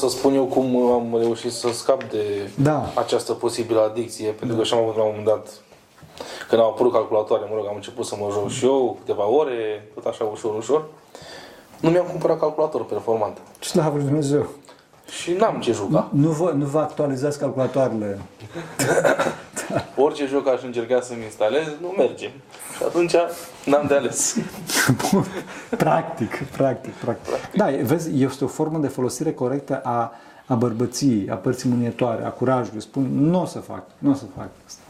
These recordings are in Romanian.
pot să spun eu cum am reușit să scap de Da. această posibilă adicție, pentru că și am avut la un moment dat, când au apărut calculatoare, mă rog, am început să mă joc și eu câteva ore, tot așa ușor, ușor. Nu mi-am cumpărat calculator performant. Slavă lui Dumnezeu! Și n-am ce juca. Nu vă, nu vă actualizați calculatoarele. Orice joc aș încerca să-mi instalez, nu merge. Și atunci n-am de ales. practic, practic, practic. Da, vezi, este o formă de folosire corectă a, a bărbăției, a părții mânietoare, a curajului. Spun, nu o să fac, nu o să fac asta.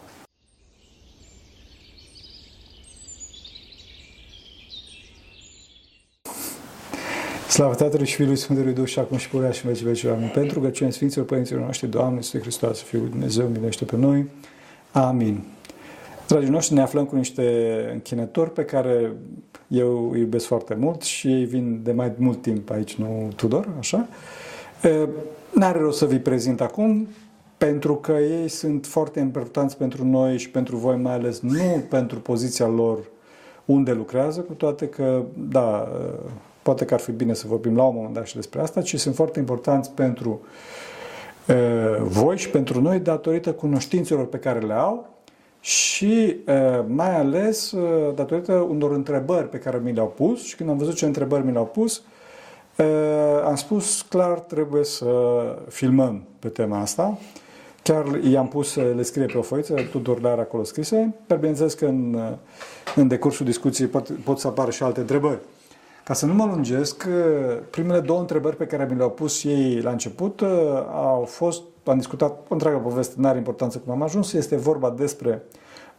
Slavă Tatălui și Fiului Sfântului Duh și acum și purea și în vecii vecii. Amin. Pentru că cine Sfinților Părinților noștri, Doamne, Iisuse Hristos, Fiul lui Dumnezeu, minește pe noi. Amin. Dragii noștri, ne aflăm cu niște închinători pe care eu îi iubesc foarte mult și ei vin de mai mult timp aici, nu Tudor, așa? E, N-are rost să vi prezint acum, pentru că ei sunt foarte importanți pentru noi și pentru voi mai ales, nu pentru poziția lor unde lucrează, cu toate că, da, poate că ar fi bine să vorbim la un moment dat și despre asta, ci sunt foarte importanți pentru uh, voi și pentru noi datorită cunoștințelor pe care le au și uh, mai ales uh, datorită unor întrebări pe care mi le-au pus și când am văzut ce întrebări mi le-au pus, uh, am spus clar trebuie să filmăm pe tema asta. Chiar i-am pus să le scrie pe o foiță, Tudor le are acolo scrise, dar bineînțeles că în, în decursul discuției pot, pot să apară și alte întrebări. Ca să nu mă lungesc, primele două întrebări pe care mi le-au pus ei la început au fost, am discutat o întreagă poveste, nu are importanță cum am ajuns, este vorba despre,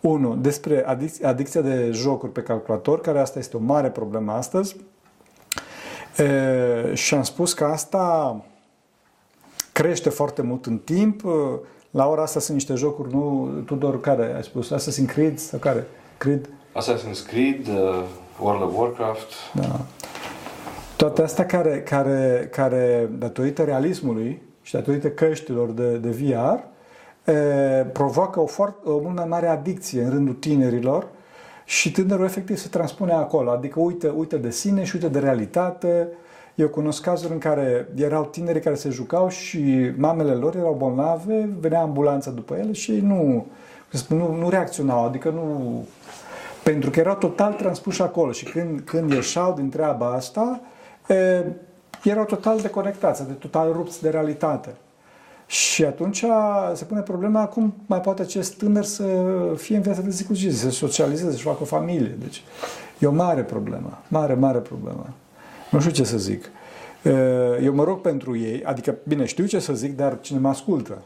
unu, despre adic- adicția de jocuri pe calculator, care asta este o mare problemă astăzi, e, și am spus că asta crește foarte mult în timp, la ora asta sunt niște jocuri, nu, Tudor, care ai spus, Assassin's Creed sau care? Creed? Assassin's Creed, uh, World of Warcraft. Da. Toate astea care, care, care datorită realismului și datorită căștilor de, de VR, e, provoacă o, foarte, o mult mai mare adicție în rândul tinerilor și tânărul efectiv se transpune acolo, adică uită, uită de sine și uită de realitate. Eu cunosc cazuri în care erau tineri care se jucau și mamele lor erau bolnave, venea ambulanța după ele și ei nu, nu, nu reacționau, adică nu pentru că erau total transpuși acolo și când, când ieșeau din treaba asta, e, erau total deconectați, de total rupți de realitate. Și atunci se pune problema cum mai poate acest tânăr să fie în viața de zi cu zi, să socializeze, să-și facă o familie. Deci e o mare problemă, mare, mare problemă. Nu știu ce să zic. Eu mă rog pentru ei, adică, bine, știu ce să zic, dar cine mă ascultă?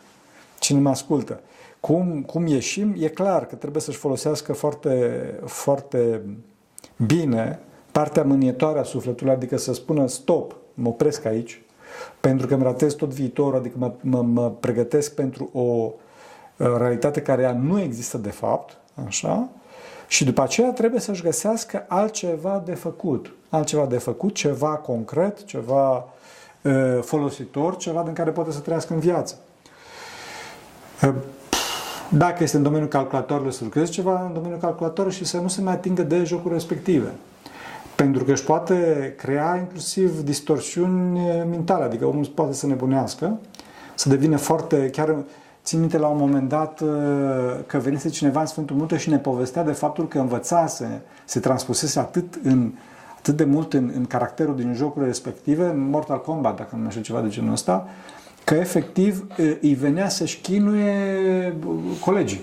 Cine mă ascultă? Cum, cum ieșim, e clar că trebuie să-și folosească foarte, foarte bine partea mânietoare a sufletului, adică să spună stop, mă opresc aici, pentru că îmi ratez tot viitorul, adică mă, mă, mă pregătesc pentru o realitate care ea nu există de fapt, așa, și după aceea trebuie să-și găsească altceva de făcut, altceva de făcut, ceva concret, ceva uh, folositor, ceva din care poate să trăiască în viață. Uh, dacă este în domeniul calculatorilor să lucreze ceva în domeniul calculatorilor și să nu se mai atingă de jocuri respective. Pentru că își poate crea inclusiv distorsiuni mentale, adică omul poate să nebunească, să devină foarte, chiar țin minte la un moment dat că venise cineva în Sfântul Munte și ne povestea de faptul că învățase, se transpusese atât, în, atât de mult în, în caracterul din jocurile respective, în Mortal Kombat, dacă nu știu ceva de genul ăsta, că efectiv îi venea să-și chinuie colegii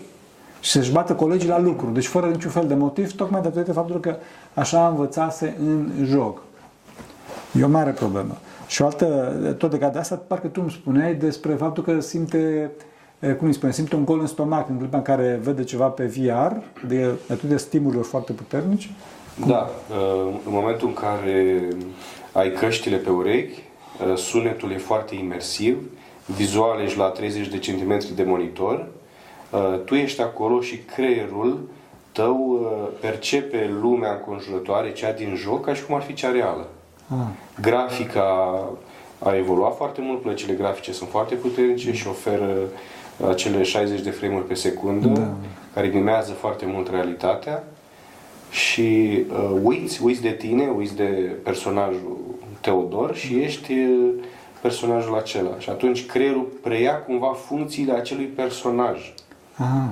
și să-și bată colegii la lucru, deci fără niciun fel de motiv, tocmai datorită faptului că așa învățase în joc. E o mare problemă. Și o altă, tot legat de asta, parcă tu îmi spuneai despre faptul că simte, cum îi spune, simte un gol în stomac în clipa în care vede ceva pe VR, de atât de stimuluri foarte puternici. Da, în momentul în care ai căștile pe urechi, sunetul e foarte imersiv, vizual ești la 30 de centimetri de monitor, tu ești acolo și creierul tău percepe lumea înconjurătoare, cea din joc, ca și cum ar fi cea reală. Ah. Grafica a evoluat foarte mult, plăcile grafice sunt foarte puternice și oferă acele 60 de frame-uri pe secundă, da. care mimează foarte mult realitatea și uh, uiți, uiți de tine, uiți de personajul Teodor și ești personajul acela. Și atunci creierul preia cumva funcțiile acelui personaj. Ah,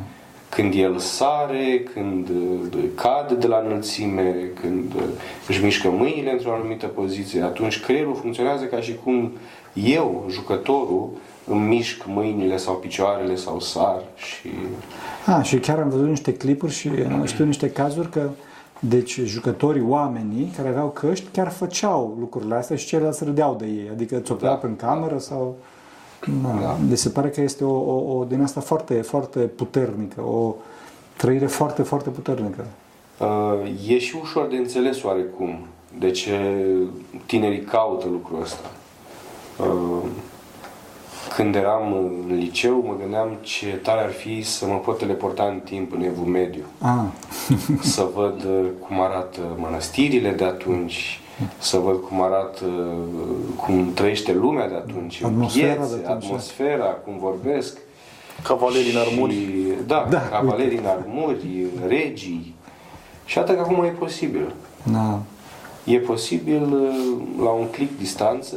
Când el sare, când uh, cade de la înălțime, când uh, își mișcă mâinile într-o anumită poziție, atunci creierul funcționează ca și cum eu, jucătorul, îmi mișc mâinile sau picioarele sau sar și... ah, și chiar am văzut niște clipuri și uh, știu niște cazuri că deci jucătorii, oamenii care aveau căști chiar făceau lucrurile astea și ceilalți râdeau de ei. Adică îți opreau Da. prin cameră sau... Da. Da. Deci se pare că este o, o, o din asta foarte, foarte puternică, o trăire foarte, foarte puternică. Uh, e și ușor de înțeles oarecum de ce tinerii caută lucrul ăsta. Uh, când eram în liceu, mă gândeam ce tare ar fi să mă pot teleporta în timp în evul mediu. Ah, să văd uh, cum arată mănăstirile de atunci, să văd cum arată, uh, cum trăiește lumea de atunci, în Atmosfera piețe, de atunci. atmosfera, cum vorbesc. Cavalerii în armuri. Și, da, Da, da cavalerii în armuri, regii. Și atât că acum e posibil. da. E posibil uh, la un click distanță,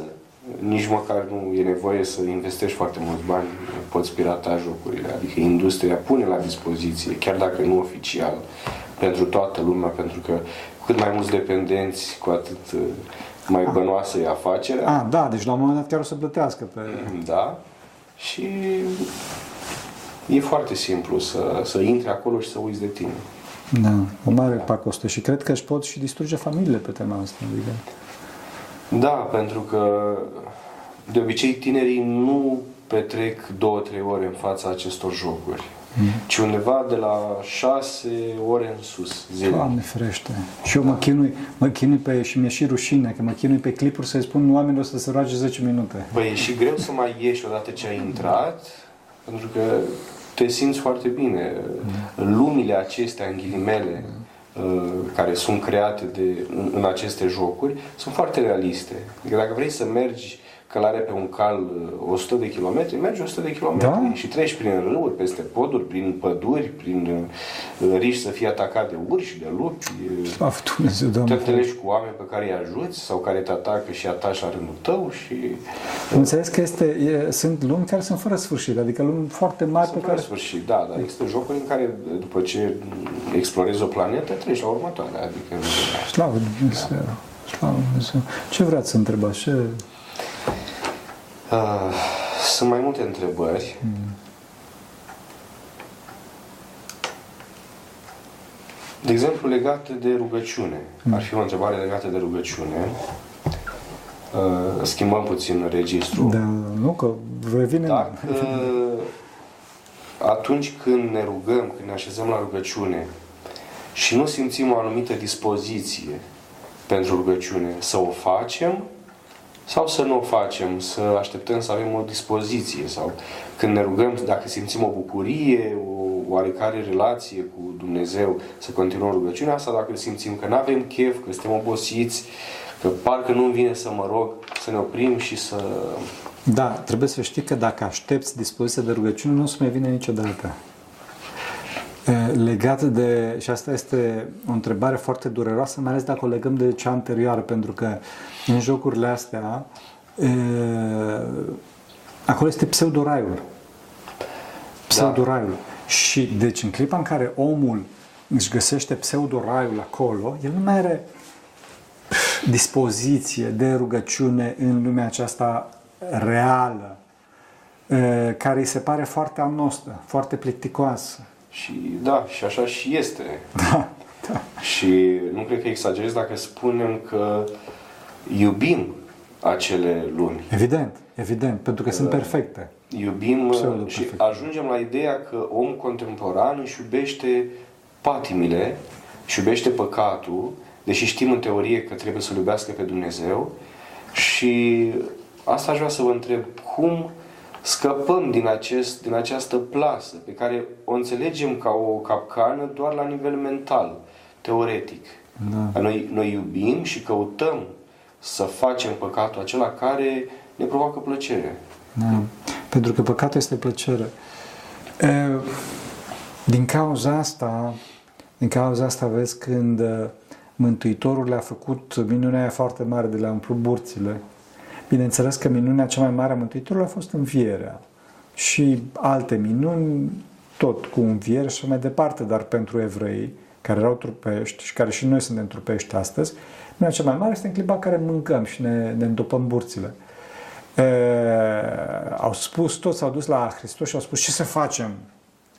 nici măcar nu e nevoie să investești foarte mulți bani, poți pirata jocurile, adică industria pune la dispoziție, chiar dacă nu oficial, pentru toată lumea, pentru că cu cât mai mulți dependenți, cu atât uh, mai bănoasă e afacerea. Ah, da, deci la un moment dat chiar o să plătească pe... Da. Și e foarte simplu să, să intri acolo și să uiți de tine. Da, o mare pacoste și cred că își pot și distruge familiile pe tema asta. Adică... Da, pentru că de obicei tinerii nu petrec două, trei ore în fața acestor jocuri, ci undeva de la șase ore în sus zilnic. Doamne ferește. Și eu mă chinui, mă chinui pe, și mi-e și rușine, că mă chinui pe clipuri să-i spun oamenilor să se roage 10 minute. Păi e și greu să mai ieși odată ce ai intrat, pentru că te simți foarte bine. Lumile acestea, în ghilimele, uh, care sunt create de, în, în aceste jocuri, sunt foarte realiste. Adică dacă vrei să mergi călare pe un cal uh, 100 de kilometri, mergi 100 de kilometri Da. și treci prin râuri, peste poduri, prin păduri, prin uh, riști să fii atacat de urși, de lupi, uh, Slavă Dumnezeu, te Doamne. întâlnești cu oameni pe care îi ajuți sau care te atacă și ataci la rândul tău și Am înțeles că este, e, sunt lumi care sunt fără sfârșit, adică lumi foarte mari pe Sunt care... care... sfârșit, da, dar există jocuri în care după ce explorezi o planetă, treci la următoarea. Adică, Slavă Dumnezeu, slavă Dumnezeu. Ce vreați să întrebați? Ce... uh, sunt mai multe întrebări. De exemplu, legate de rugăciune. Ar fi o întrebare legată de rugăciune. Uh, schimbăm puțin registrul. Da, nu, că revine... Dacă atunci când ne rugăm, când ne așezăm la rugăciune și nu simțim o anumită dispoziție pentru rugăciune, să o facem sau să nu o facem, să așteptăm să avem o dispoziție sau când ne rugăm, dacă simțim o bucurie, o oarecare relație cu Dumnezeu, să continuăm rugăciunea asta, dacă simțim că nu avem chef, că suntem obosiți, că parcă nu-mi vine să mă rog, să ne oprim și să Da, trebuie să știi că dacă aștepți dispoziția de rugăciune, nu o să mai vine niciodată. E, Legat de, și asta este o întrebare foarte dureroasă, mai ales dacă o legăm de cea anterioară, pentru că în jocurile astea, e, acolo este pseudoraiul. Pseudoraiul. Și deci în clipa în care omul își găsește pseudoraiul acolo, el nu mai are dispoziție de rugăciune în lumea aceasta reală, e, care îi se pare foarte anostă, foarte plicticoasă. Și da, și așa și este. Da, da. Și nu cred că exagerez dacă spunem că iubim acele lumi. Evident, evident, pentru că sunt perfecte. Iubim uh, Pseudo-perfect. și ajungem la ideea că omul contemporan își iubește patimile, își iubește păcatul, deși știm în teorie că trebuie să-L iubească pe Dumnezeu. Și asta aș vrea să vă întreb, cum scăpăm din, acest, din această plasă pe care o înțelegem ca o capcană doar la nivel mental, teoretic. Da. Noi, noi iubim și căutăm să facem păcatul acela care ne provoacă plăcere. Da. Pentru că păcatul este plăcere. E, Din cauza asta, din cauza asta vezi când uh, Mântuitorul le-a făcut minunea aia foarte mare de le-a umplut burțile, Bineînțeles că minunea cea mai mare a Mântuitorului a fost învierea și alte minuni, tot cu înviere și mai departe, dar pentru evrei, care erau trupești și care și noi suntem trupești astăzi, minunea cea mai mare este în clipa în care mâncăm și ne, ne îndopăm burțile. E, au spus, toți s-au dus la Hristos și au spus ce să facem?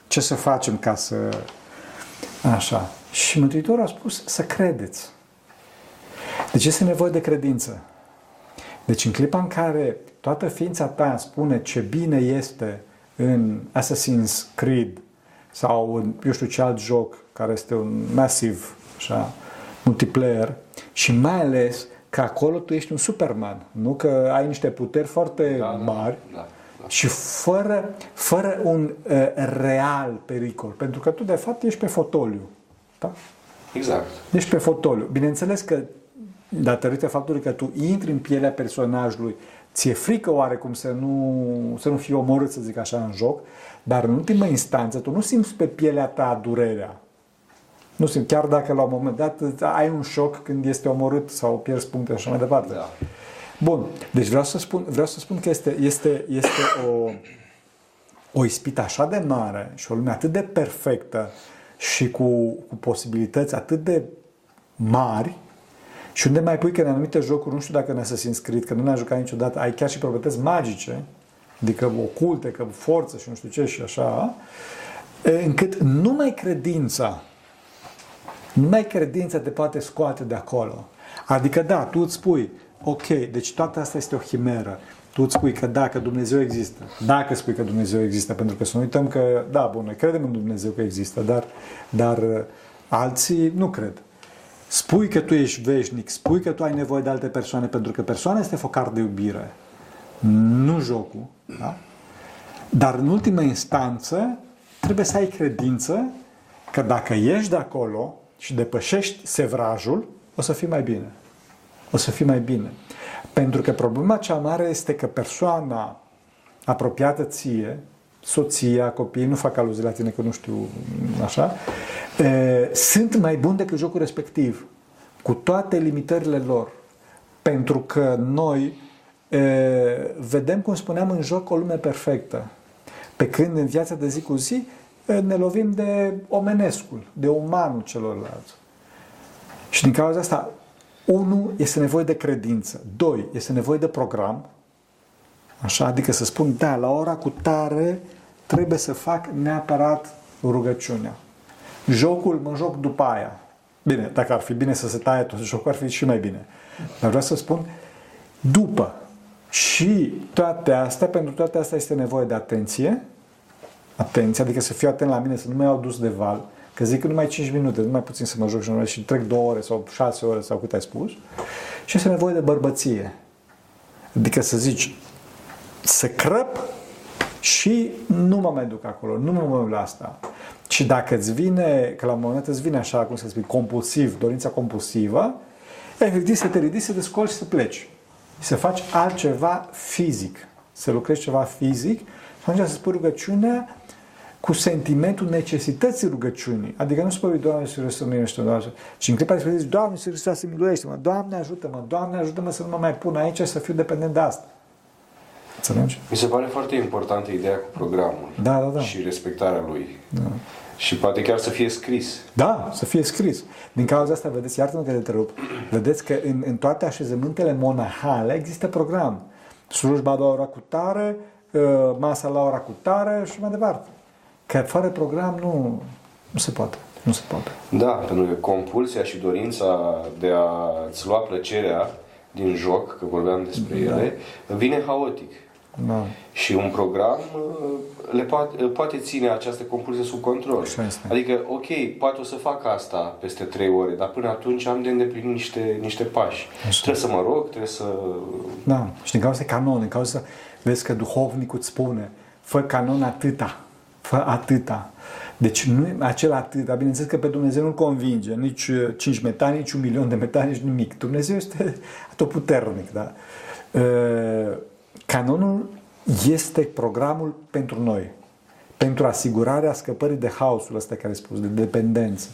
Ce să facem ca să... Așa. Și Mântuitorul a spus să credeți. Deci este nevoie de credință. Deci în clipa în care toată ființa ta spune ce bine este în Assassin's Creed sau în, eu știu ce alt joc care este un masiv așa, multiplayer și mai ales că acolo tu ești un Superman, nu că ai niște puteri foarte da, da mari da, da, da. și fără, fără un uh, real pericol, pentru că tu de fapt ești pe fotoliu. Da? Exact. Ești pe fotoliu. Bineînțeles că datorită faptului că tu intri în pielea personajului, ți-e frică oarecum să nu, să nu fii omorât, să zic așa, în joc, dar în ultimă instanță tu nu simți pe pielea ta durerea. Nu simt, chiar dacă la un moment dat ai un șoc când este omorât sau pierzi puncte și așa mai departe. Da. Bun, deci vreau să spun, vreau să spun că este, este, este o, o ispită așa de mare și o lume atât de perfectă și cu, cu posibilități atât de mari, și unde mai pui că în anumite jocuri, nu știu dacă ne Assassin's Creed, că nu ne-a jucat niciodată, ai chiar și proprietăți magice, adică oculte, că forță și nu știu ce și așa, încât numai credința, numai credința te poate scoate de acolo. Adică da, tu îți spui, ok, deci toată asta este o chimeră. Tu îți spui că da, că Dumnezeu există. Dacă spui că Dumnezeu există, pentru că să nu uităm că, da, bun, noi credem în Dumnezeu că există, dar, dar alții nu cred. Spui că tu ești veșnic, spui că tu ai nevoie de alte persoane, pentru că persoana este focar de iubire, nu jocul. Da? Dar în ultimă instanță trebuie să ai credință că dacă ești de acolo și depășești sevrajul, o să fii mai bine. O să fii mai bine. Pentru că problema cea mare este că persoana apropiată ție, soția, copiii, nu fac aluzie la tine că nu știu așa, sunt mai buni decât jocul respectiv, cu toate limitările lor. Pentru că noi vedem, cum spuneam, în joc o lume perfectă. Pe când în viața de zi cu zi ne lovim de omenescul, de umanul celorlalți. Și din cauza asta, unu, este nevoie de credință. Doi, este nevoie de program. Așa, adică să spun, da, la ora cu tare trebuie să fac neapărat rugăciunea. Jocul mă joc după aia. Bine, dacă ar fi bine să se taie tot jocul, ar fi și mai bine. Dar vreau să spun, după. Și toate astea, pentru toate astea este nevoie de atenție, atenție, adică să fiu atent la mine, să nu mă iau dus de val, că zic că numai 5 minute, nu mai puțin să mă joc și, și trec 2 ore sau 6 ore sau cât ai spus. Și este nevoie de bărbăție. Adică să zici, să crăp și nu mă mai duc acolo, nu mă mai la asta. Și dacă îți vine, că la un moment îți vine așa, cum să spui, compulsiv, dorința compulsivă, efectiv să te ridici, să te scoli și să pleci. Să faci altceva fizic. Să lucrezi ceva fizic și atunci să spui rugăciunea cu sentimentul necesității rugăciunii. Adică nu spui, Doamne, să Hristos, miluiește, Doamne, ci în clipa respectivă zici, Doamne, să Hristos, miluiește-mă, Doamne, ajută-mă, Doamne, ajută-mă să nu mă mai pun aici să fiu dependent de asta. Înțelegi? Mi se pare foarte importantă ideea cu programul da, da, da. și respectarea lui. Da. Și poate chiar să fie scris. Da, să fie scris. Din cauza asta, vedeți, iartă-mă că te întrerup, vedeți că în, în toate așezământele monahale există program. Slujba la ora cu tare, ă, masa la ora cu tare și mai departe. Că fără program nu, nu se poate. Nu se poate. Da, pentru că compulsia și dorința de a-ți lua plăcerea din joc, că vorbeam despre da. ele, vine haotic. Da. Și un program uh, le poate, uh, poate ține această compulsie sub control. Adică, ok, poate o să fac asta peste trei ore, dar până atunci am de îndeplinit niște, niște pași. Așa. Trebuie să mă rog, trebuie să... Da, și din cauza canon, din cauza vezi că duhovnicul îți spune, fă canon atâta, fă atâta. Deci nu e acela atât, dar bineînțeles că pe Dumnezeu nu-L convinge, nici 5 uh, metani, nici un milion de metani, nici nimic. Dumnezeu este atotputernic, da? Canonul este programul pentru noi, pentru asigurarea scăpării de haosul ăsta care spus, de dependență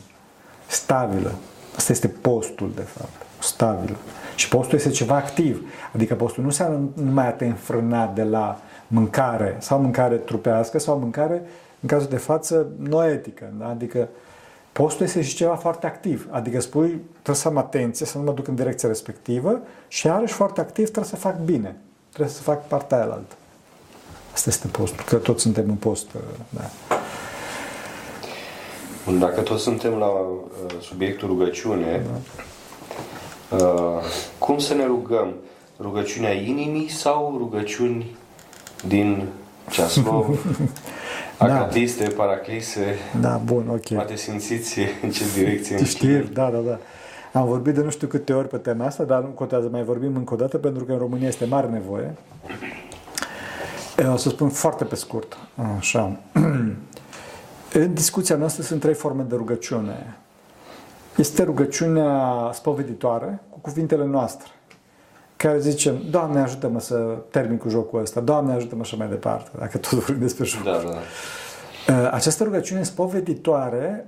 stabilă. Asta este postul, de fapt. stabilă. Și postul este ceva activ. Adică postul nu înseamnă numai a te înfrâna de la mâncare sau mâncare trupească sau mâncare, în cazul de față, noetică. Da? Adică postul este și ceva foarte activ. Adică spui, trebuie să am atenție, să nu mă duc în direcția respectivă și iarăși foarte activ trebuie să fac bine. Trebuie să fac partea aia altă. Asta este postul, că toți suntem în post. Da. Bun, dacă tot suntem la uh, subiectul rugăciune, da. uh, cum să ne rugăm? Rugăciunea inimii sau rugăciuni din ceaslov, acatiste, da. paraclise? Da, bun, ok. Poate simțiți în ce direcție Știi, da, da, da. Am vorbit de nu știu câte ori pe tema asta, dar nu contează, mai vorbim încă o dată, pentru că în România este mare nevoie. O să spun foarte pe scurt. Așa. În discuția noastră sunt trei forme de rugăciune. Este rugăciunea spoveditoare, cu cuvintele noastre, care zicem, Doamne ajută-mă să termin cu jocul ăsta, Doamne ajută-mă și mai departe, dacă tot vorbim despre jocul. Da, da. Această rugăciune spoveditoare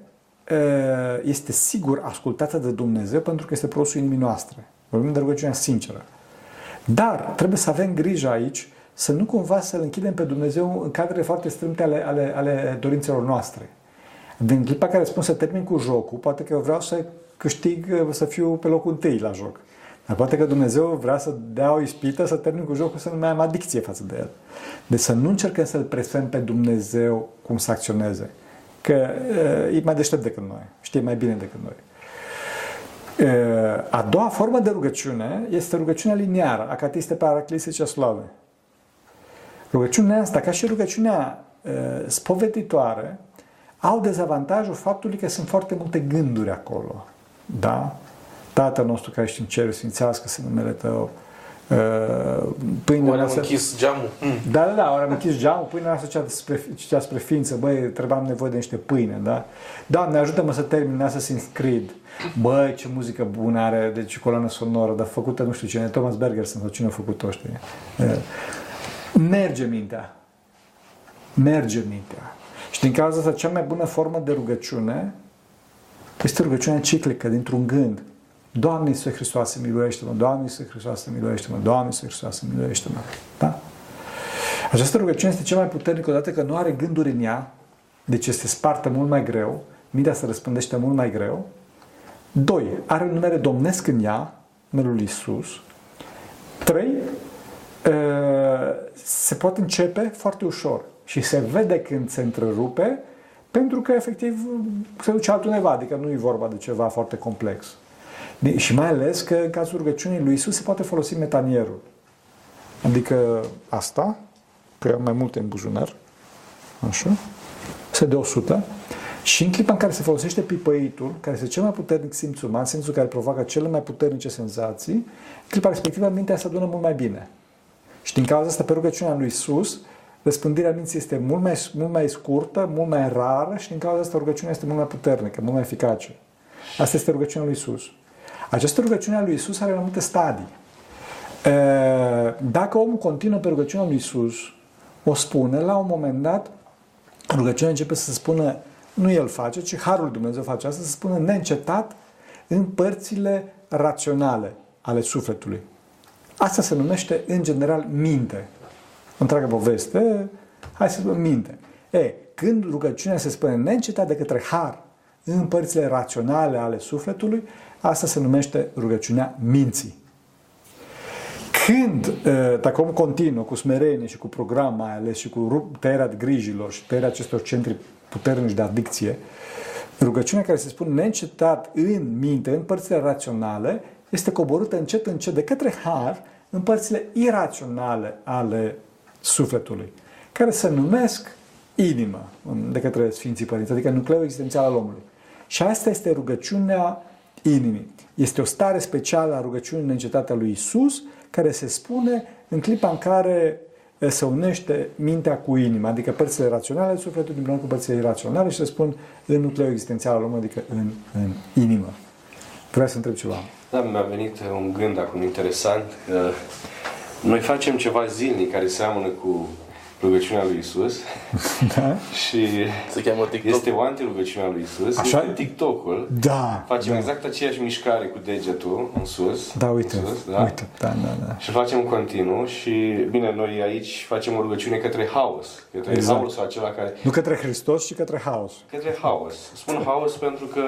este sigur ascultată de Dumnezeu pentru că este produsul inimii noastre. Vorbim de rugăciunea sinceră. Dar trebuie să avem grijă aici să nu cumva să-L închidem pe Dumnezeu în cadrele foarte strâmte ale, ale, ale dorințelor noastre. Din clipa care spun să termin cu jocul, poate că eu vreau să câștig, să fiu pe locul întâi la joc. Dar poate că Dumnezeu vrea să dea o ispită să termin cu jocul să nu mai am adicție față de el. Deci să nu încercăm să-L presăm pe Dumnezeu cum să acționeze. Că e mai deștept decât noi, știe mai bine decât noi. A doua formă de rugăciune este rugăciunea liniară, acatiste paraclise ceaslave. Rugăciunea asta, ca și rugăciunea uh, spoveditoare, au dezavantajul faptului că sunt foarte multe gânduri acolo. Da? Tatăl nostru care ești în cer, sfințească-se numele Tău. Uh, pâinea ori am noastră... închis geamul. Mm. Da, da, da, ori am închis geamul, pâinea noastră cea spre, cea spre ființă, băi, trebuia nevoie de niște pâine, da? Doamne, ajută-mă să termin Assassin's Creed. Băi, ce muzică bună are, deci coloană sonoră, dar făcută, nu știu cine, Thomas Berger sau cine a făcut-o, știi? Uh, merge mintea. Merge mintea. Și din cauza asta, cea mai bună formă de rugăciune este rugăciunea ciclică, dintr-un gând. Doamne Iisuse Hristoase, miluiește-mă! Doamne Iisuse Hristoase, miluiește-mă! Doamne Iisuse Hristoase, miluiește-mă! Da? Această rugăciune este cea mai puternică odată că nu are gânduri în ea, deci este spartă mult mai greu, mintea se răspândește mult mai greu. Doi, are un numere domnesc în ea, numerul Iisus. Trei, se pot începe foarte ușor și se vede când se întrerupe pentru că efectiv se duce altundeva, adică nu e vorba de ceva foarte complex. Și mai ales că în cazul rugăciunii lui Isus se poate folosi metanierul. Adică asta, că am mai multe în buzunar, așa, se de 100, și în clipa în care se folosește pipăitul, care este cel mai puternic simț uman, simțul care provoacă cele mai puternice senzații, în clipa respectivă mintea se adună mult mai bine. Și din cauza asta, pe rugăciunea lui Isus, răspândirea minții este mult mai, mult mai scurtă, mult mai rară și din cauza asta rugăciunea este mult mai puternică, mult mai eficace. Asta este rugăciunea lui Isus. Această rugăciune a lui Isus are mai multe stadii. Dacă omul continuă pe rugăciunea lui Isus, o spune, la un moment dat, rugăciunea începe să se spună, nu el face, ci Harul Dumnezeu face asta, să se spună neîncetat în părțile raționale ale sufletului. Asta se numește, în general, minte. Întreagă poveste, hai să spunem minte. E, când rugăciunea se spune neîncetat de către har în părțile raționale ale sufletului, asta se numește rugăciunea minții. Când, dacă omul continuă cu smerenie și cu program mai ales și cu tăierea grijilor și tăierea acestor centri puternici de adicție, rugăciunea care se spune neîncetat în minte, în părțile raționale, este coborâtă încet, încet de către har în părțile iraționale ale sufletului, care se numesc inimă de către Sfinții Părinți, adică nucleul existențial al omului. Și asta este rugăciunea inimii. Este o stare specială a rugăciunii neîncetate a lui Isus, care se spune în clipa în care se unește mintea cu inima, adică părțile raționale ale sufletului împreună cu părțile iraționale și se spun în nucleul existențial al omului, adică în, în inimă. Vreau să întreb ceva. Da, mi-a venit un gând acum interesant. Noi facem ceva zilnic care seamănă cu rugăciunea lui Isus Da? și Se cheamă TikTok. este o antirugăciunea lui Isus. Așa? Este TikTok-ul. Da. Facem da. exact aceeași mișcare cu degetul în sus. Da, uite, în sus, da? uite, da, da, da. Și facem în continuu și, bine, noi aici facem o rugăciune către haos. Către Exact. haosul acela care... Nu către Hristos, ci către haos. Către haos. Spun haos pentru că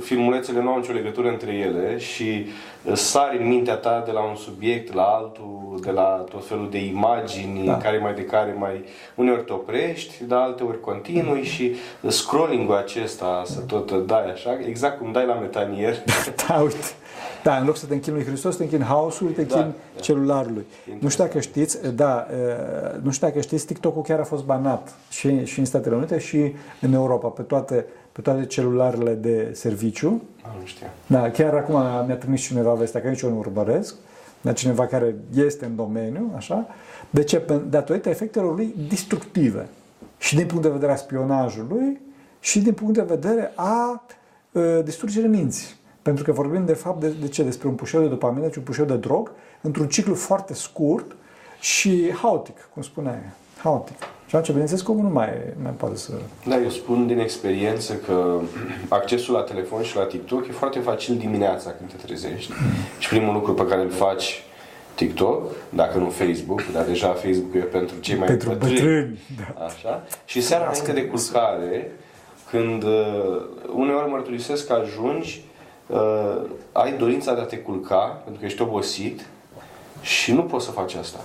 filmulețele nu au nicio legătură între ele și sari în mintea ta de la un subiect la altul, de la tot felul de imagini, Da. da. care mai de care mai uneori te oprești, dar alte ori continui și scrolling-ul acesta să tot dai așa, exact cum dai la metanier. Da, uite. Da, în loc să te închini lui Hristos, te închini haosului, te închini da. celularului. Nu știu dacă știți, da, uh, nu știu dacă știți, TikTok-ul chiar a fost banat și, și în Statele Unite și în Europa, pe toate, pe toate celularele de serviciu. Ah, nu știam. Da, chiar acum mi-a trimis cineva vestea, că nici eu nu urmăresc, dar cineva care este în domeniu, așa. De ce? Pen- Datorită efectelor lui destructive. Și din punct de vedere a spionajului și din punct de vedere a uh, distrugerii minții. Pentru că vorbim de fapt de, de ce? Despre un pușeu de dopamină, deci un pușeu de drog, într-un ciclu foarte scurt și haotic, cum spunea ea. Haotic. Și atunci, bineînțeles, că omul nu mai, mai poate să... Da, eu spun din experiență că accesul la telefon și la TikTok e foarte facil dimineața când te trezești. Și primul lucru pe care îl faci TikTok, dacă nu Facebook, dar deja Facebook e pentru cei mai Pentru bătrâni. Da. Așa. Și seara înainte de culcare, când uh, uneori mărturisesc că ajungi, uh, ai dorința de a te culca, pentru că ești obosit și nu poți să faci asta.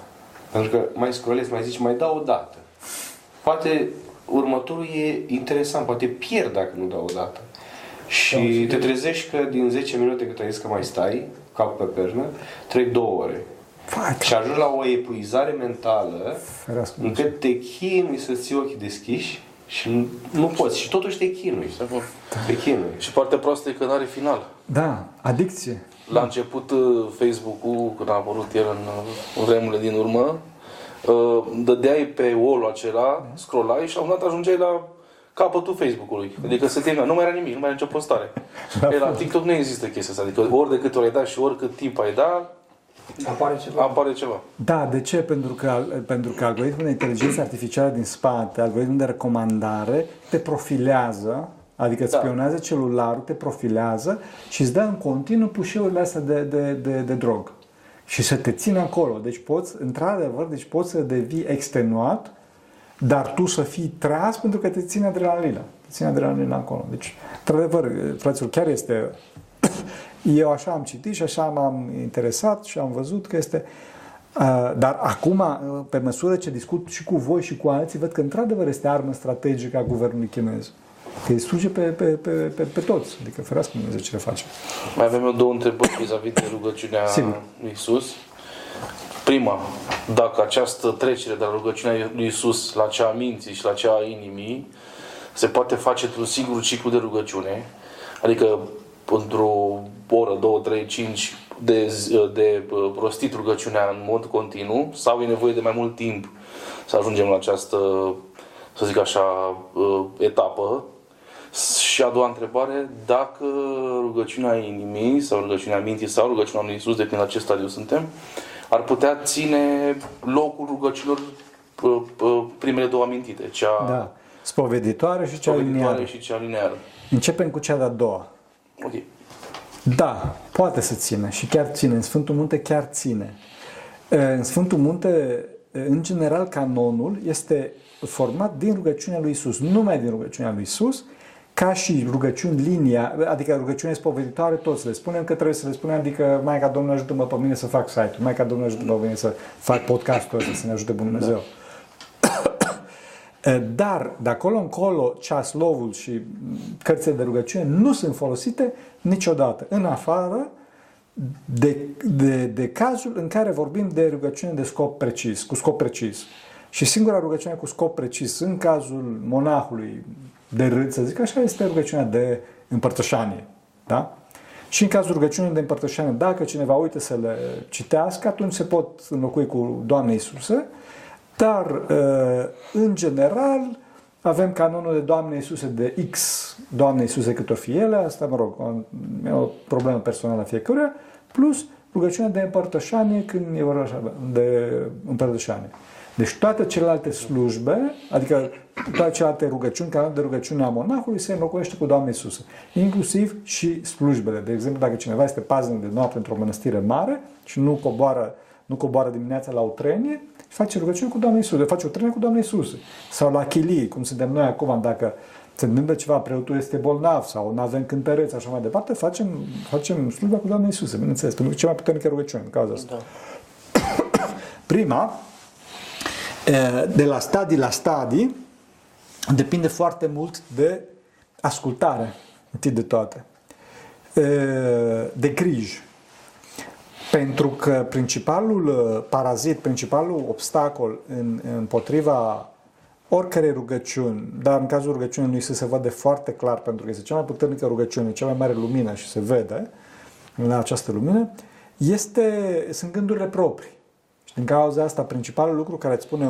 Pentru că mai scrollezi, mai zici, mai dau o dată. Poate următorul e interesant, poate pierd dacă nu dau o dată. Și te trezești că din 10 minute cât ai zis că mai stai, cap pe pernă, trec două ore. Vai, Și ajungi la o epuizare mentală ferească. încât te chinui să ții ochii deschiși și nu, nu poți. Și totuși te chinui. Bun. Te chinui. Și partea proastă e că n-are final. Da, adicție. La început uh, Facebook-ul, când a apărut el în uh, în vremurile din urmă, uh, dădeai pe wall acela, scrollai și la un dat ajungeai la capătul Facebook-ului. Adică se termina, nu mai era nimic, nu mai era nicio postare. Ei, la TikTok nu există chestia asta. Adică ori de câte ori ai dat și oricât timp ai dat, Apare ceva. apare ceva. Da, de ce? Pentru că, pentru că algoritmul de inteligență artificială din spate, algoritmul de recomandare, te profilează, adică îți Da. spionează celularul, te profilează și îți dă în continuu pușeurile astea de, de, de, de drog. Și să te țină acolo. Deci poți, într-adevăr, deci poți să devii extenuat, dar tu să fii tras pentru că te ține adrenalina. Te ține adrenalina acolo. Deci, într-adevăr, fraților, chiar este eu așa am citit și așa m-am interesat și am văzut că este... Uh, dar acum, uh, pe măsură ce discut și cu voi și cu alții, văd că într-adevăr este armă strategică a guvernului chinez. Că îi sluge pe, pe, pe, pe, pe toți. Adică ferească Dumnezeu ce le face. Mai avem eu două întrebări vis-a-vis de rugăciunea Sigur. lui Isus. Prima, dacă această trecere de la rugăciunea lui Isus la cea a minții și la cea a inimii se poate face într-un singur ciclu de rugăciune, adică într-o oră, două, trei, cinci de, zi- de uh, prostit rugăciunea în mod continuu sau e nevoie de mai mult timp să ajungem la această, să zic așa, uh, etapă și a doua întrebare, dacă rugăciunea inimii sau rugăciunea minții sau rugăciunea lui Isus, de când la ce stadiu suntem, ar putea ține locul rugăciunilor uh, uh, primele două amintite, cea Da. Spoveditoare și cea spoveditoare lineară. și cea lineară. Începem cu cea de-a doua. Ok. Da, poate să țină și chiar ține. În Sfântul Munte chiar ține. În Sfântul Munte, în general, canonul este format din rugăciunea lui Isus, numai din rugăciunea lui Isus, ca și rugăciuni linia, adică rugăciune spoveditoare, toți le spunem că trebuie să le spunem, adică mai ca Domnul ajută-mă pe mine să fac site-ul, mai ca Domnul ajută-mă pe mine să fac podcastul ăsta, să ne ajute Bunul Dumnezeu. Dar de acolo încolo ceaslovul și cărțile de rugăciune nu sunt folosite niciodată, în afară de, de, de cazul în care vorbim de rugăciune de scop precis, cu scop precis. Și singura rugăciune cu scop precis, în cazul monahului de râd, să zic așa, este rugăciunea de împărtășanie. Da? Și în cazul rugăciunii de împărtășanie, dacă cineva uită să le citească, atunci se pot înlocui cu Doamne Iisuse, dar, uh, în general, avem canonul de Doamne Iisuse de X, Doamne Iisuse cât o fi ele, asta, mă rog, o- e o problemă personală a fiecăruia, plus rugăciunea de împărtășanie când e vorba așa, de împărtășanie. Deci toate celelalte slujbe, adică toate celelalte rugăciuni, care de rugăciune a monahului, se înlocuiește cu Doamne Iisus. Inclusiv și slujbele. De exemplu, dacă cineva este paznic de noapte într-o mănăstire mare și nu coboară, nu coboară dimineața la o trenie, face rugăciune cu Doamne Iisus, face o trenie cu Doamne Iisus. Sau la chilii, cum suntem noi acum, dacă se întâmplă ceva, preotul este bolnav sau nu avem cântăreți, așa mai departe, facem, facem slujba cu Doamne Iisus, bineînțeles, pentru că cea mai puternică rugăciune în cauza asta. Da. Prima, de la stadii la stadii, depinde foarte mult de ascultare, întâi de toate, de grijă. Pentru că principalul parazit, principalul obstacol în, împotriva oricare rugăciuni, dar în cazul rugăciunii lui se vede foarte clar, pentru că este cea mai puternică rugăciune, cea mai mare lumină și se vede în această lumină, este, sunt gândurile proprii. Și din cauza asta, principalul lucru care îți spune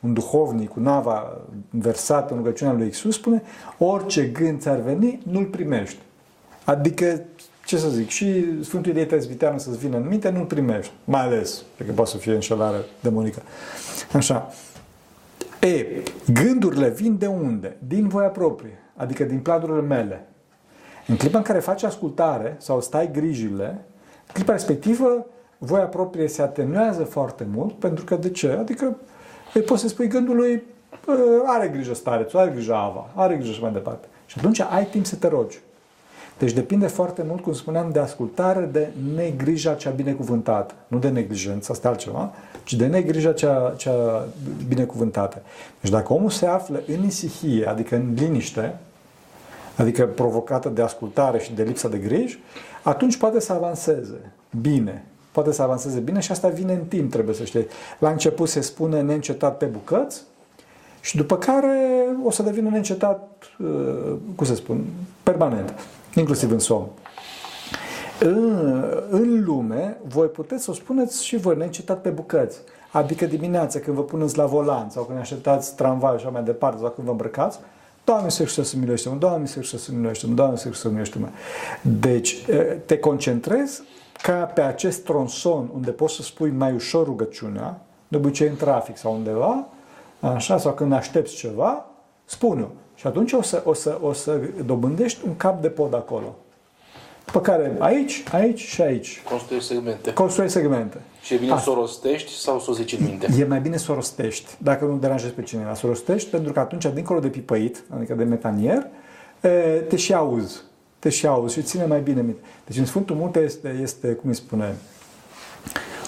un duhovnic cu nava versată în rugăciunea lui Isus spune orice gând ți-ar veni, nu-l primești. Adică, ce să zic, și Sfântul Idei Presbiteană să-ți vină în minte, nu-l primești. Mai ales, că poate să fie înșelare demonică. Așa. E, gândurile vin de unde? Din voia proprie, adică din planurile mele. În clipa în care faci ascultare sau stai grijile, în clipa respectivă, voia proprie se atenuează foarte mult, pentru că de ce? Adică îi poți să spui gândului, are grijă starețul, are grijă ava, are grijă și mai departe. Și atunci ai timp să te rogi. Deci depinde foarte mult, cum spuneam, de ascultare, de negrija cea binecuvântată. Nu de neglijență, asta altceva, ci de negrija cea, cea binecuvântată. Deci dacă omul se află în isihie, adică în liniște, adică provocată de ascultare și de lipsa de grijă, atunci poate să avanseze bine, poate să avanseze bine și asta vine în timp, trebuie să știi. La început se spune neîncetat pe bucăți și după care o să devină neîncetat, uh, cum să spun, permanent, inclusiv în somn. În, în lume, voi puteți să o spuneți și voi neîncetat pe bucăți. Adică dimineața când vă puneți la volan sau când așteptați tramvai și așa mai departe sau când vă îmbrăcați, Doamne să să miluiește-mă, Doamne să să miluiește-mă, Doamne să miluiește-mă. Deci, uh, te concentrezi ca pe acest tronson unde poți să spui mai ușor rugăciunea, de obicei în trafic sau undeva, așa, sau când aștepți ceva, spune-o. Și atunci o să, o, să, o să dobândești un cap de pod acolo. Pe care aici, aici și aici. Construiești segmente. Construiești segmente. Și e bine Asta. să o rostești sau să o zici în minte? E mai bine să o rostești, dacă nu deranjezi pe cineva. Să o rostești pentru că atunci, dincolo de pipăit, adică de metanier, te și auzi te și auzi și ține mai bine minte. Deci în Sfântul Munte este, este cum îi spune,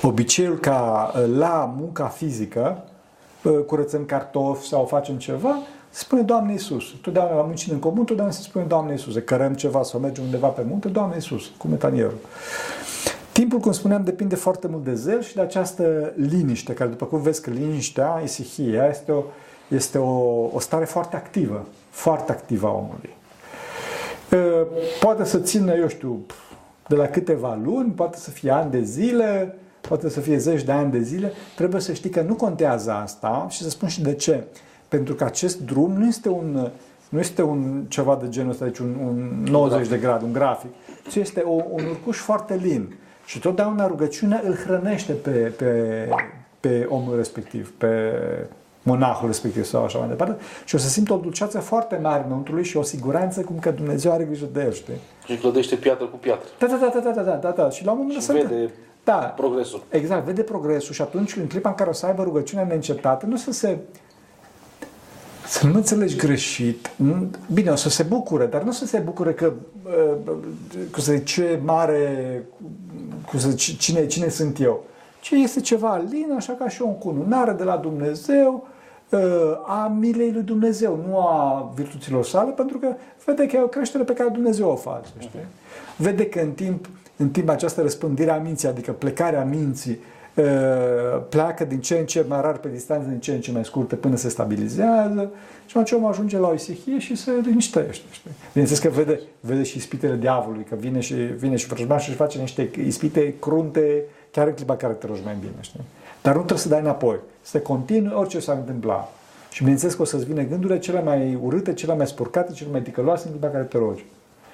obiceiul ca ă, la munca fizică, ă, curățăm cartofi sau facem ceva, se spune Doamne Iisus. Totdeauna la muncin în comun, totdeauna se spune Doamne Iisus. Cărăm ceva sau mergem undeva pe munte, Doamne Iisus, cu metanierul. Timpul, cum spuneam, depinde foarte mult de zel și de această liniște, care după cum vezi că liniștea, isihia, este o, este o, o stare foarte activă, foarte activă a omului. Poate să țină, eu știu, de la câteva luni, poate să fie ani de zile, poate să fie zeci de ani de zile. Trebuie să știi că nu contează asta și să spun și de ce. Pentru că acest drum nu este un, nu este un ceva de genul ăsta, deci un, un 90 de grade, un grafic, ci este o, un urcuș foarte lin. Și totdeauna rugăciunea îl hrănește pe, pe, pe omul respectiv, pe monahul respectiv sau așa mai departe, și o să simt o dulceață foarte mare înăuntru lui și o siguranță cum că Dumnezeu are grijă de el, știi? Și clădește piatră cu piatră. Da, da, da, da, da, da, da, da. Și la un moment dat vede da. progresul. Exact, vede progresul și atunci, în clipa în care o să aibă rugăciunea neîncetată, nu să se să nu înțelegi greșit. Bine, o să se bucure, dar nu să se bucure că, cum să zic, ce mare, cum să zic, cine, cine sunt eu. Ci este ceva lin, așa ca și o încununare de la Dumnezeu, a milei lui Dumnezeu, nu a virtuților sale, pentru că vede că e o creștere pe care Dumnezeu o face. Știi? Vede că în timp, în timp această răspândire a minții, adică plecarea minții, pleacă din ce în ce mai rar pe distanțe, din ce în ce mai scurte până se stabilizează și atunci omul ajunge la o isihie și se liniștește. Știi? Bineînțeles că vede, vede și ispitele diavolului, că vine și, vine și vrăjmașul și face niște ispite crunte chiar în clipa care te rogi mai bine. Știi? Dar nu trebuie să dai înapoi. Să continui orice s-ar întâmpla. Și bineînțeles că o să-ți vină gândurile cele mai urâte, cele mai spurcate, cele mai ticăloase în clipa care te rogi.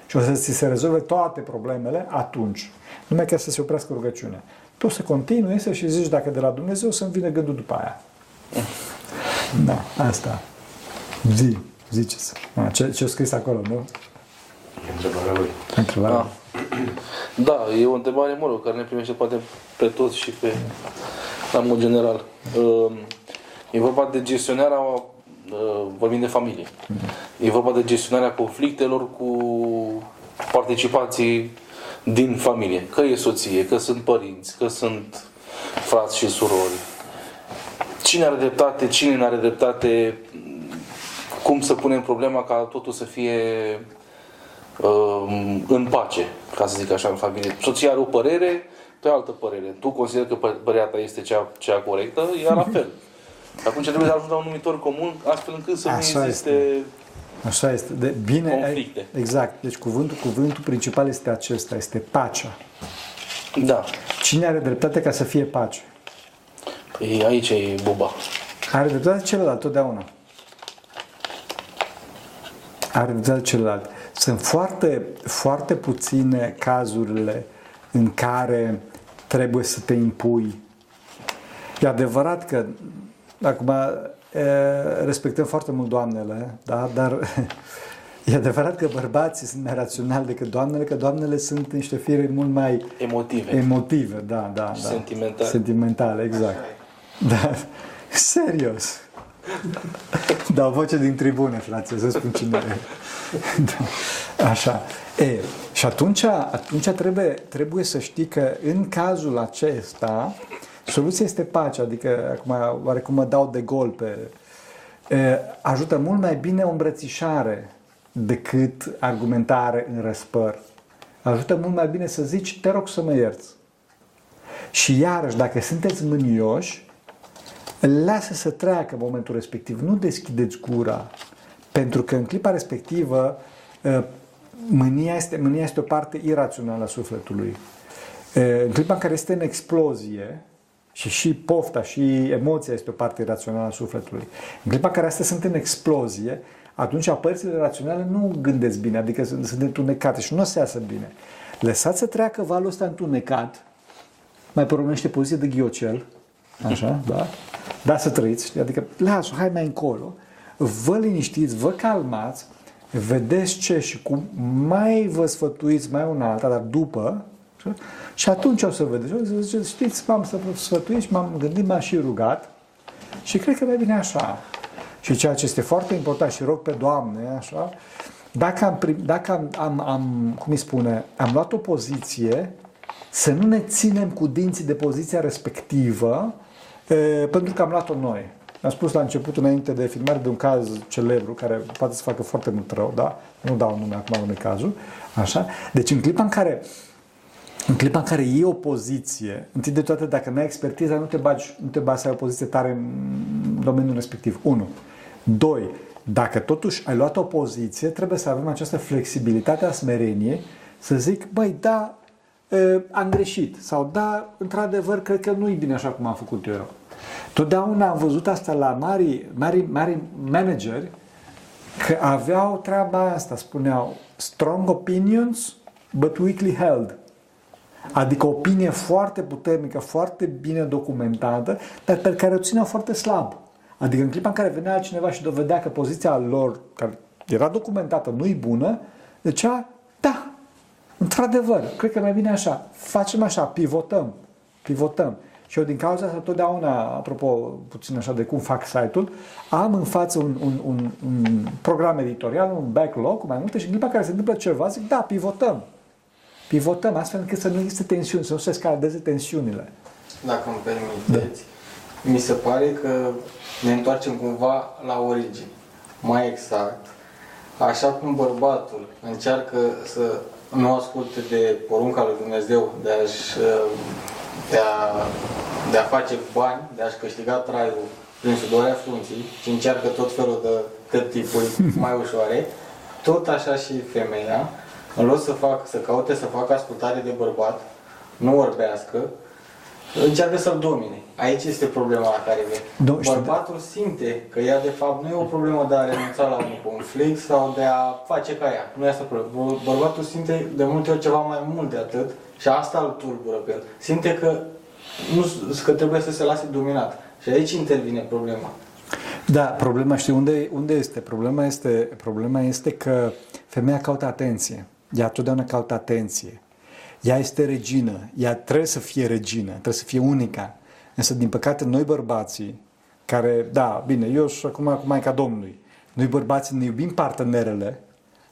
Și o să ți se rezolve toate problemele atunci. Numai ca să se oprească rugăciunea. Tu o să continui să și zici dacă de la Dumnezeu să-mi vină gândul după aia. Da, asta. Zi, ziceți. Ce, ce scris acolo, nu? E întrebarea lui. Întrebarea. Da. Da, e o întrebare, mă rog, care ne primește poate pe toți și pe la mod general. Uh, E vorba de gestionarea, uh, vorbim de familie, e vorba de gestionarea conflictelor cu participații din familie. Că e soție, că sunt părinți, că sunt frați și surori. Cine are dreptate, cine nu are dreptate, cum să punem problema ca totul să fie uh, în pace, ca să zic așa, în familie. Soția are o părere, tu ai altă părere. Tu consideri că părerea ta este cea, cea corectă, ea la fel. Atunci trebuie să ajungem la un numitor comun, astfel încât să Așa nu existe... este. Așa este. De, bine, Conflicte. Exact. Deci cuvântul, cuvântul principal este acesta, este pacea. Da. Cine are dreptate ca să fie pace? Păi aici e buba. Are dreptate celălalt totdeauna. Are dreptate celălalt. Sunt foarte, foarte puține cazurile în care trebuie să te impui. E adevărat că acum e, respectăm foarte mult doamnele, da? dar e adevărat că bărbații sunt mai raționali decât doamnele, că doamnele sunt niște fire mult mai Emotive. emotive, da, da, da. Sentimentale. Sentimentale, exact. Da, serios. Dau voce din tribune, frate, să spun cine e. Da. Așa. E, și atunci, atunci trebuie, trebuie să știi că în cazul acesta soluția este pacea, adică acum oarecum mă dau de gol pe... E, ajută mult mai bine o îmbrățișare decât argumentare în răspăr. Ajută mult mai bine să zici, te rog să mă ierți. Și iarăși, dacă sunteți mânioși, lasă să treacă momentul respectiv. Nu deschideți gura. Pentru că în clipa respectivă mânia este, mânia este o parte irațională a sufletului. În clipa în care este în explozie, și și pofta și emoția este o parte irațională a sufletului. În clipa în care astea sunt în explozie, atunci părțile raționale nu gândesc bine, adică sunt, sunt întunecate și nu o să iasă bine. Lăsați să treacă valul ăsta întunecat, mai pornește poziție de ghiocel, așa, da? Da să trăiți, adică lasă, hai mai încolo, vă liniștiți, vă calmați, vedeți ce și cum, mai vă sfătuiți mai una alta, dar după, și atunci o să vedeți, o să ziceți, știți, m-am sfătuit și m-am gândit, m-am și rugat și cred că mai bine așa. Și ceea ce este foarte important și rog pe Doamne, așa, dacă am, prim, dacă am, am, am, cum îi spune, am luat o poziție, să nu ne ținem cu dinții de poziția respectivă, e, pentru că am luat-o noi. Am spus la început, înainte de filmare, de un caz celebru care poate să facă foarte mult rău, da? Nu dau nume acum unui cazul, așa? Deci în clipa în care în clipa în care iei o poziție, întâi de toate, dacă nu ai expertiza, nu te bagi, nu te bagi să ai o poziție tare în domeniul respectiv. 1. 2. Dacă totuși ai luat o poziție, trebuie să avem această flexibilitate a smereniei, să zic, băi, da, am greșit, sau da, într-adevăr, cred că nu e bine așa cum am făcut eu. Totdeauna am văzut asta la mari, mari, mari manageri, că aveau treaba asta, spuneau, strong opinions, but weakly held. Adică o opinie foarte puternică, foarte bine documentată, dar pe care o țineau foarte slab. Adică în clipa în care venea cineva și dovedea că poziția lor, care era documentată, nu-i bună, zicea, da, într-adevăr, cred că mai bine așa, facem așa, pivotăm, pivotăm. Și eu din cauza asta totdeauna, apropo puțin așa de cum fac site-ul, am în față un, un, un, un program editorial, un backlog cu mai multe și în clipa în care se întâmplă ceva, zic, da, pivotăm pivotăm astfel încât să nu existe tensiuni, să nu se scadeze tensiunile. Dacă îmi permiteți, da. mi se pare că ne întoarcem cumva la origine. Mai exact, așa cum bărbatul încearcă să nu asculte de porunca lui Dumnezeu de, a-și, de, a, de a face bani, de a-și câștiga traiul prin sudoarea frunții și încearcă tot felul de cărtipuri mai ușoare, tot așa și femeia în loc să, fac, să caute să facă ascultare de bărbat, nu orbească, încearcă să-l domine. Aici este problema la care vine. Bărbatul simte că ea de fapt nu e o problemă de a renunța la un conflict sau de a face ca ea. Nu e asta problemă. Bărbatul simte de multe ori ceva mai mult de atât și asta îl tulbură pe el. Simte că, nu, că trebuie să se lase dominat. Și aici intervine problema. Da, problema știi unde, unde este? Problema este? problema este că femeia caută atenție. Ea totdeauna caută atenție. Ea este regină. Ea trebuie să fie regină. Trebuie să fie unica. Însă, din păcate, noi bărbații, care, da, bine, eu și acum cu Maica Domnului, noi bărbații ne iubim partenerele,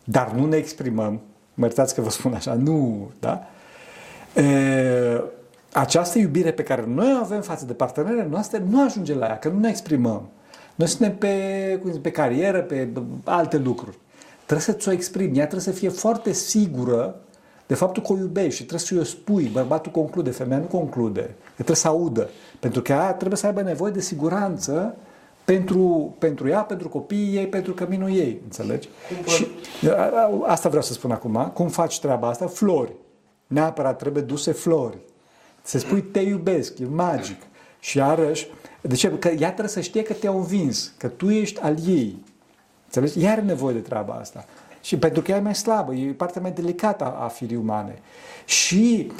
dar nu ne exprimăm. Mă iertați că vă spun așa, nu, da? E, această iubire pe care noi o avem față de partenerele noastre nu ajunge la ea, că nu ne exprimăm. Noi suntem pe, cum zic, pe carieră, pe alte lucruri. Trebuie să ți-o exprimi. Ea trebuie să fie foarte sigură de faptul că o iubești și trebuie să-i o spui. Bărbatul conclude, femeia nu conclude. Trebuie să audă. Pentru că ea trebuie să aibă nevoie de siguranță pentru, pentru ea, pentru copiii ei, pentru căminul ei. Înțelegi? Și asta vreau să spun acum. Cum faci treaba asta? Flori. Neapărat trebuie duse flori. Să spui te iubesc, e magic. Și iarăși, de ce? Că ea trebuie să știe că te-a învins, că tu ești al ei. Înțelegi? Ea are nevoie de treaba asta. Și pentru că ea e mai slabă, e partea mai delicată a, a firii umane. Și,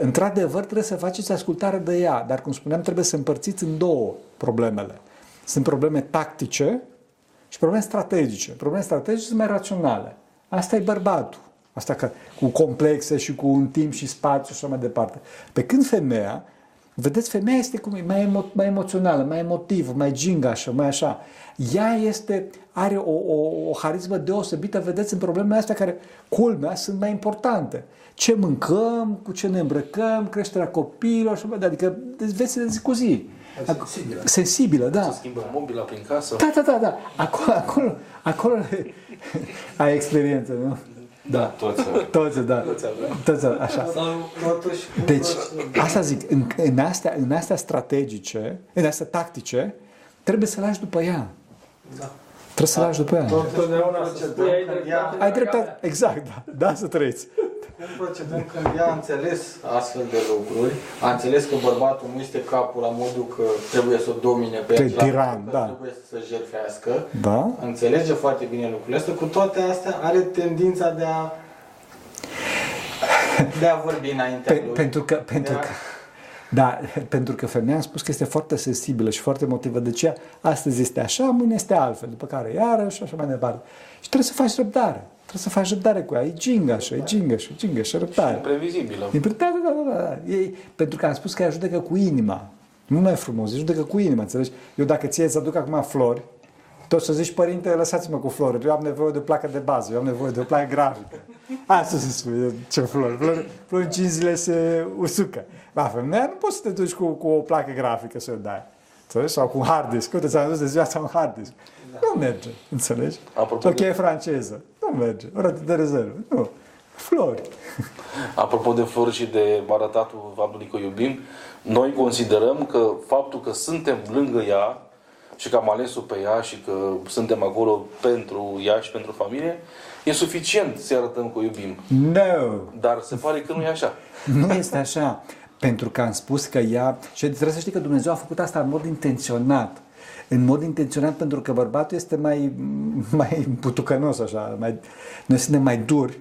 într-adevăr, trebuie să faceți ascultare de ea, dar, cum spuneam, trebuie să împărțiți în două problemele. Sunt probleme tactice și probleme strategice. Probleme strategice sunt mai raționale. Asta e bărbatul. Asta că, cu complexe și cu un timp și spațiu și așa mai departe. Pe când femeia, vedeți, femeia este cum e, mai, emo- mai emoțională, mai emotivă, mai gingașă, mai așa. Ea este, are o, o, o harismă deosebită, vedeți, în problemele astea care, culmea, sunt mai importante. Ce mâncăm, cu ce ne îmbrăcăm, creșterea copiilor, și adică vezi de zi cu zi. Sensibilă. Sensibilă, da. Să schimbă mobila prin casă. Da, da, da, da. Acolo, acolo, acolo ai experiență, nu? Da, toți. Toți, da. Toți, așa. Totuși, Deci, asta zic, în, în, astea, în astea strategice, în astea tactice, trebuie să lași după ea. Da. Trebuie să lași după ea. Totdeauna să spui, ai dreptate. Ai dreptate, exact, da, da, să trăiți. Când procedăm când ea a înțeles astfel de lucruri, a înțeles că bărbatul nu este capul la modul că trebuie să o domine pe Că ea, e și la tiran, modul că da. trebuie să se jertfească, Da? înțelege foarte bine lucrurile astea, cu toate astea are tendința de a de a vorbi înaintea Pe, lui. pentru că, pentru De a- că, da, pentru că femeia a spus că este foarte sensibilă și foarte emotivă. De ce astăzi este așa, mâine este altfel, după care iarăși și așa mai departe. Și trebuie să faci răbdare. Trebuie să faci răbdare cu ea. E gingașă, e gingașă, e gingașă, răbdare. Previzibilă. E, da, da, da, da, da. E, pentru că am spus că ea judecă cu inima. Nu mai frumos, e judecă cu inima, înțelegi? Eu dacă ție îți aduc acum flori, tot să zici, părinte, lăsați-mă cu flori. Eu am nevoie de o placă de bază, eu am nevoie de o placă grafică. Asta se spune, ce flori. Flori, flori în 5 zile se usucă. La femeia nu poți să te duci cu, cu o placă grafică să o dai. Înțelegi? Sau cu un hard disk. Uite, ți-am dus de ziua asta un hard disk. Nu merge, înțelegi? Apropo Sau o de- cheie franceză. Nu merge. O rată de rezervă. Nu. Flori. Apropo de flori și de arătatul faptului că o iubim, noi considerăm că faptul că suntem lângă ea și că am ales-o pe ea și că suntem acolo pentru ea și pentru familie, e suficient să arătăm că o iubim. No. Dar se pare că nu e așa. Nu este așa. Pentru că am spus că ea... Și trebuie să știi că Dumnezeu a făcut asta în mod intenționat. În mod intenționat pentru că bărbatul este mai, mai putucănos, așa. Mai, noi suntem mai duri.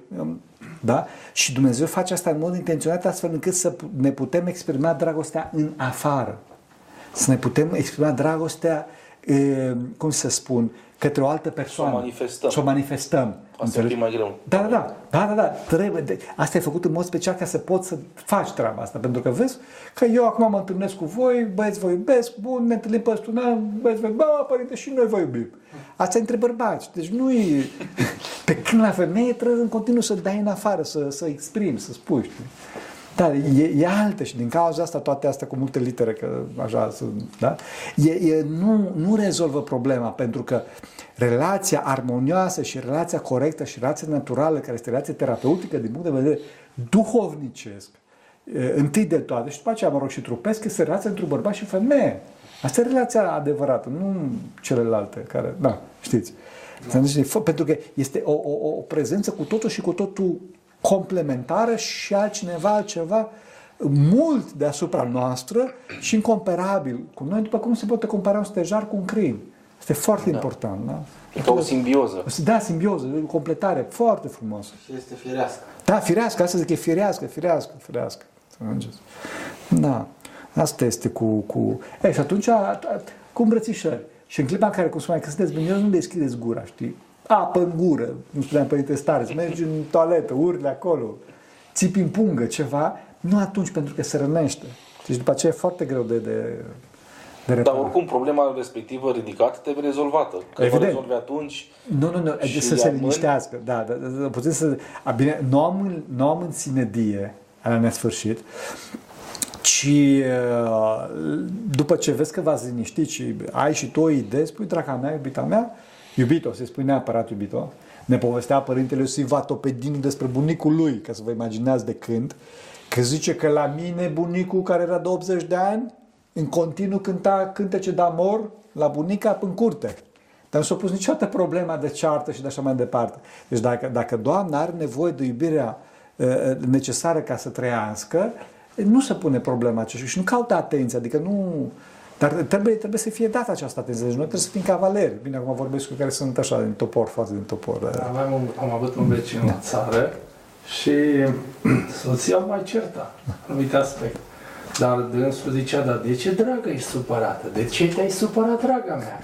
Da? Și Dumnezeu face asta în mod intenționat astfel încât să ne putem exprima dragostea în afară. Să ne putem exprima dragostea, e, cum să spun, către o altă persoană. manifestăm. Să o manifestăm. Asta e un pic mai greu. Da, da, da, da, da, da. Trebuie. De, asta e făcut în mod special ca să poți să faci treaba asta. Pentru că vezi că eu acum mă întâlnesc cu voi, băieți vă iubesc, bun, ne întâlnim peste un an, băieți vă bă, părinte, și noi vă iubim. Asta e între bărbați. Deci nu e... Pe când la femeie trebuie în continuu să dai în afară, să, să exprimi, să spui, știi? Da, e, e altă și din cauza asta toate astea cu multe litere, că așa sunt, da? E, e, nu, nu rezolvă problema, pentru că relația armonioasă și relația corectă și relația naturală, care este relația terapeutică din punct de vedere duhovnicesc, e, întâi de toate și după aceea, mă rog, și trupesc, este relația între un bărbat și femeie. Asta e relația adevărată, nu celelalte care, da, știți. Da. Pentru că este o, o, o prezență cu totul și cu totul complementară și altcineva, altceva mult deasupra noastră și incomparabil cu noi, după cum se poate compara un stejar cu un crin. Este foarte da. important. Da? E ca o simbioză. Da, simbioză, o completare foarte frumoasă. Și este firească. Da, firească, asta zic, e firească, firească, firească. Să înțelegeți. Da. Asta este cu... cu... E, și atunci, a, a, cu îmbrățișări. Și în clipa în care, cum spuneai, că sunteți bine, nu deschideți gura, știi? Apă în gură, nu spuneam Părinte Stare, să mergi în toaletă, urli acolo, țipi în pungă ceva, nu atunci pentru că se rănește. Deci după aceea e foarte greu de, de, de Dar reparat. oricum problema respectivă ridicată trebuie rezolvată. Că Evident. nu rezolvi atunci Nu, nu, nu, Și să se amân- liniștească. Da, da, da, da, puteți să... A, bine, nu am, în- nu am în sinedie la nesfârșit, ci uh, după ce vezi că v-ați liniștit și ai și tu o idee, spui, draca mea, iubita mea, iubito, se spui neapărat iubito, ne povestea Părintele Iosif Vatopedinu despre bunicul lui, ca să vă imaginați de când, că zice că la mine bunicul care era de 80 de ani, în continuu cânta cântece de amor la bunica în curte. Dar nu s-a pus niciodată problema de ceartă și de așa mai departe. Deci dacă, dacă Doamna are nevoie de iubirea uh, necesară ca să trăiască, nu se pune problema aceasta și nu caută atenție, adică nu... Dar trebuie, trebuie să fie dată această atenție. Deci noi trebuie să fim cavaleri. Bine, acum vorbesc cu care sunt așa, din topor, foarte din topor. Aveam un, am avut un vecin în țară și soția mai certa, anumite aspect. Dar dânsul zicea, dar de ce dragă ești supărată? De ce te-ai supărat, draga mea?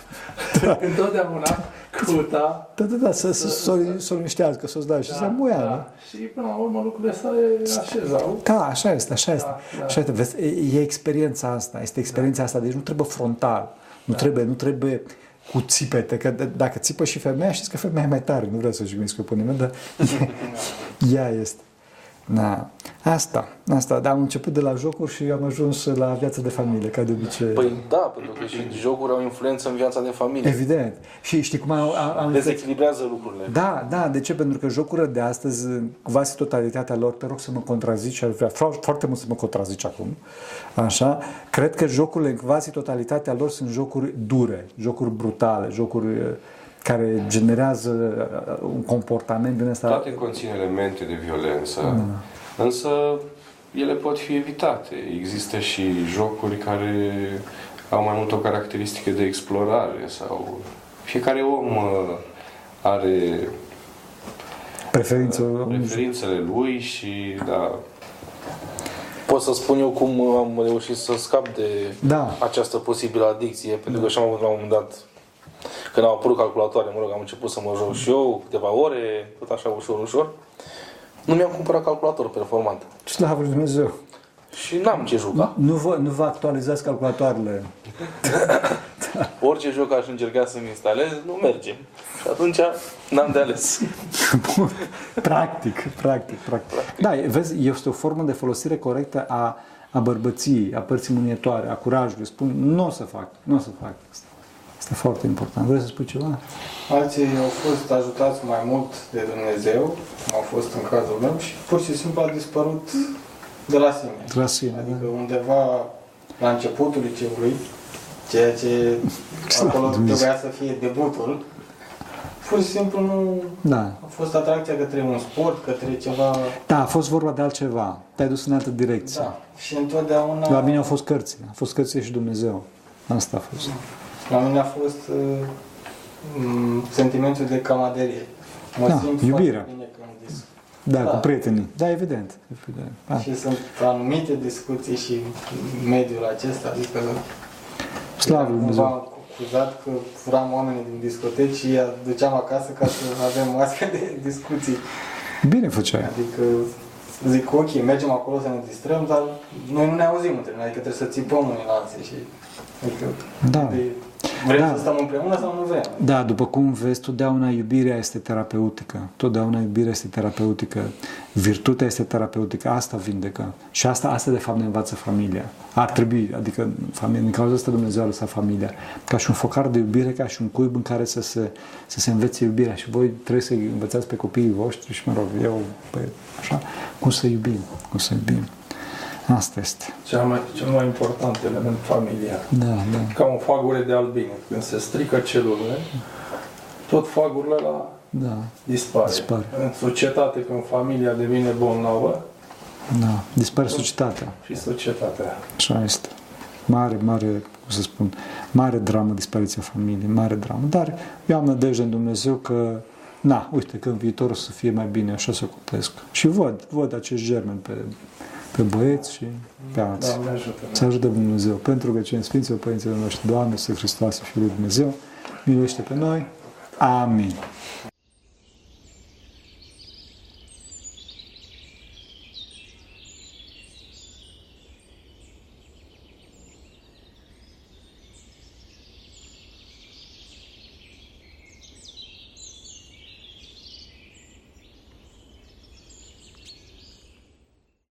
Întotdeauna căuta Da, da, da, să, să, să, să o liniștească, să o dea și să muia, nu? Și până la urmă lucrurile se așezau. Da, așa este, așa este. Da, da. Așa este. Vezi, e, e experiența asta, este experiența asta, deci nu trebuie frontal, nu trebuie, nu trebuie cu țipete, că d- dacă țipă și femeia, știți că femeia e mai tare, nu vreau să jignesc pe nimeni, dar ea este. Da. Asta, asta, dar am început de la jocuri și am ajuns la viața de familie, ca de obicei. Păi da, pentru că și jocuri au influență în viața de familie. Evident. Și știi cum am, am, am Dezechilibrează lucrurile. Da, da, de ce? Pentru că jocurile de astăzi, quasi totalitatea lor, te rog să mă contrazici, ar vrea fro- foarte mult să mă contrazici acum, așa, cred că jocurile în quasi totalitatea lor sunt jocuri dure, jocuri brutale, jocuri uh, care generează uh, un comportament din ăsta. Toate conțin elemente de violență, Mm. însă ele pot fi evitate. Există și jocuri care au mai mult o caracteristică de explorare sau fiecare om uh, are Preferință. preferințele lui și da, Pot să spun eu cum am reușit să scap de Da. această posibilă adicție, pentru că și am avut la un moment dat, când au apărut calculatoare, mă rog, am început să mă joc și eu câteva ore, tot așa ușor, ușor. Nu mi-am cumpărat calculator performant. Slavă lui Dumnezeu. Și n-am ce juca. Nu vă, nu vă actualizați calculatoarele. Orice joc aș încerca să-mi instalez, nu merge. Și atunci n-am de ales. Bun. practic, practic, practic. Da, e- vezi, este o formă de folosire corectă a, a bărbăției, a părții mânietoare, a curajului. Spun, nu o să fac, nu o să fac asta. Este foarte important. Vrei să spui ceva? Alții au fost ajutați mai mult de Dumnezeu, cum au fost în cazul meu, și pur și simplu a dispărut de la sine. De la sine, Adică da. undeva la începutul liceului, ceea ce acolo Dumnezeu. trebuia să fie debutul, pur și simplu nu Da. a fost atracția către un sport, către ceva... Da, a fost vorba de altceva. Te-ai dus în altă direcție. Da. Și întotdeauna... La mine au fost cărțile. A fost cărțile și Dumnezeu. Asta a fost. La mine a fost uh, m, sentimentul de camaderie. Mă Da, simt iubirea. foarte bine când dis- Da, Da. cu prietenii. Da, evident. evident. Da. Și sunt anumite discuții și în mediul acesta, adică Slavă eram lui cumva Dumnezeu. acuzat că furam oamenii din discoteci și îi aduceam acasă ca să avem astfel de discuții. Bine făceai. Adică zic, ok, mergem acolo să ne distrăm, dar noi nu ne auzim între noi, adică trebuie să țipăm unii la alții și... Adică, Da. de, vrem Da. să stăm împreună sau nu vrem? Da, după cum vezi, totdeauna iubirea este terapeutică. Totdeauna iubirea este terapeutică. Virtutea este terapeutică. Asta vindecă. Și asta, asta de fapt ne învață familia. Ar trebui, adică familia, din cauza asta Dumnezeu a lăsat familia. Ca și un focar de iubire, ca și un cuib în care să se, să se învețe iubirea. Și voi trebuie să învățați pe copiii voștri și, mă rog, eu, pe, așa, cum să iubim. Cum să iubim. Asta este. Cel mai, cel mai important element familiar. Da, da. Ca un fagure de albine. Când se strică celulele, tot fagurile la Da, dispare. Dispare. În societate, când familia devine bolnavă, da. Dispare societatea. și societatea. Așa este. Mare, mare, cum să spun, mare dramă dispariția familiei, mare dramă. Dar eu am nădejde în Dumnezeu că, na, uite, că în viitor o să fie mai bine, așa să copesc. Și văd, văd acest germen pe, pe băieți și pe alții. Doamne ajută! Să ajute Dumnezeu pentru că cei Sfinților Părinților noștri, Doamne, să Hristos, Fiul lui Dumnezeu, miluiește pe noi. Amin.